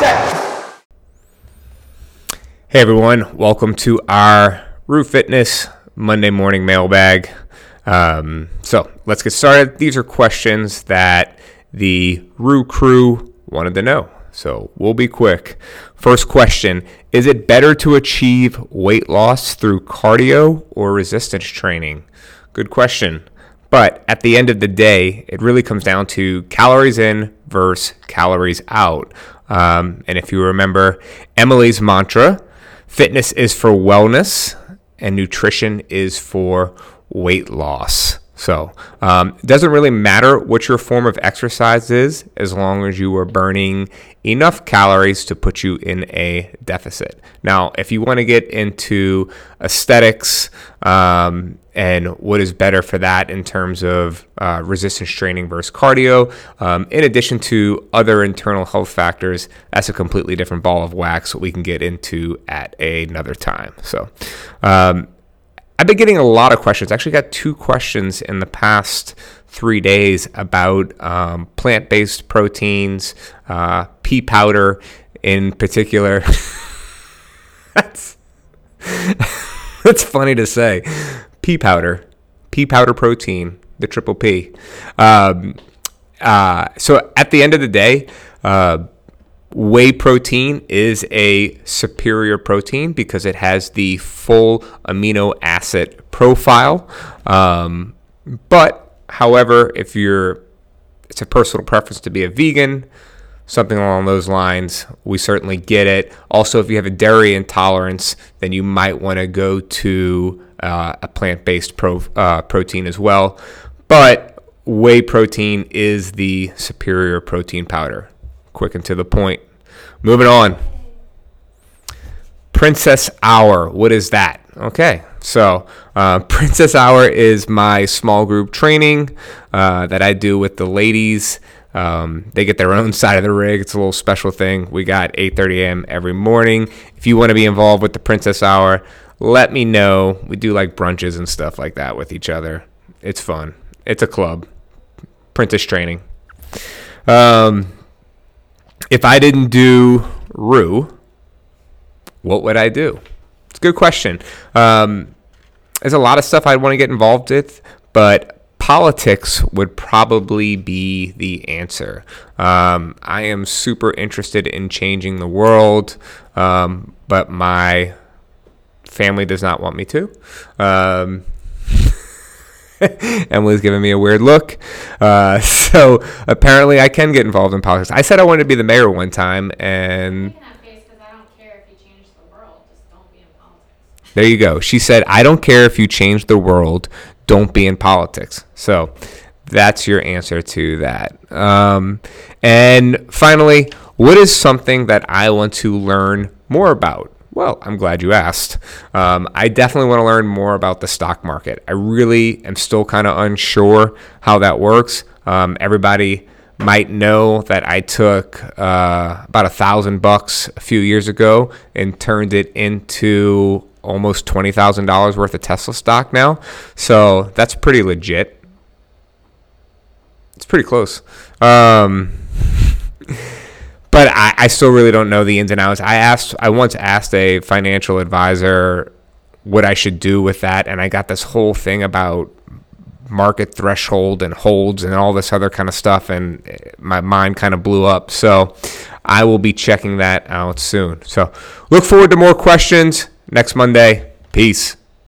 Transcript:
Hey everyone, welcome to our Rue Fitness Monday morning mailbag. Um, so let's get started. These are questions that the Rue crew wanted to know. So we'll be quick. First question Is it better to achieve weight loss through cardio or resistance training? Good question. But at the end of the day, it really comes down to calories in versus calories out. Um, and if you remember Emily's mantra, Fitness is for wellness, and nutrition is for weight loss. So um, it doesn't really matter what your form of exercise is as long as you are burning enough calories to put you in a deficit. Now, if you want to get into aesthetics um, and what is better for that in terms of uh, resistance training versus cardio, um, in addition to other internal health factors, that's a completely different ball of wax we can get into at another time. So, um, I've been getting a lot of questions. I actually got two questions in the past three days about um, plant based proteins, uh, pea powder in particular. that's, that's funny to say. Pea powder, pea powder protein, the triple P. Um, uh, so at the end of the day, uh, Whey protein is a superior protein because it has the full amino acid profile. Um, but, however, if you're, it's a personal preference to be a vegan, something along those lines, we certainly get it. Also, if you have a dairy intolerance, then you might want to go to uh, a plant based pro, uh, protein as well. But whey protein is the superior protein powder quick and to the point. Moving on. Princess Hour. What is that? Okay, so uh, Princess Hour is my small group training uh, that I do with the ladies. Um, they get their own side of the rig. It's a little special thing. We got 8:30 a.m. every morning. If you want to be involved with the Princess Hour, let me know. We do like brunches and stuff like that with each other. It's fun. It's a club. Princess training. Um, if I didn't do Rue, what would I do? It's a good question. Um, there's a lot of stuff I'd want to get involved with, but politics would probably be the answer. Um, I am super interested in changing the world, um, but my family does not want me to. Um, Emily's giving me a weird look. Uh, so apparently, I can get involved in politics. I said I wanted to be the mayor one time, and there you go. She said, "I don't care if you change the world. Don't be in politics." So that's your answer to that. Um, and finally, what is something that I want to learn more about? Well, I'm glad you asked. Um, I definitely want to learn more about the stock market. I really am still kind of unsure how that works. Um, everybody might know that I took uh, about a thousand bucks a few years ago and turned it into almost twenty thousand dollars worth of Tesla stock now. So that's pretty legit. It's pretty close. Um, but I, I still really don't know the ins and outs. I asked, I once asked a financial advisor what I should do with that, and I got this whole thing about market threshold and holds and all this other kind of stuff, and my mind kind of blew up. So I will be checking that out soon. So look forward to more questions next Monday. Peace.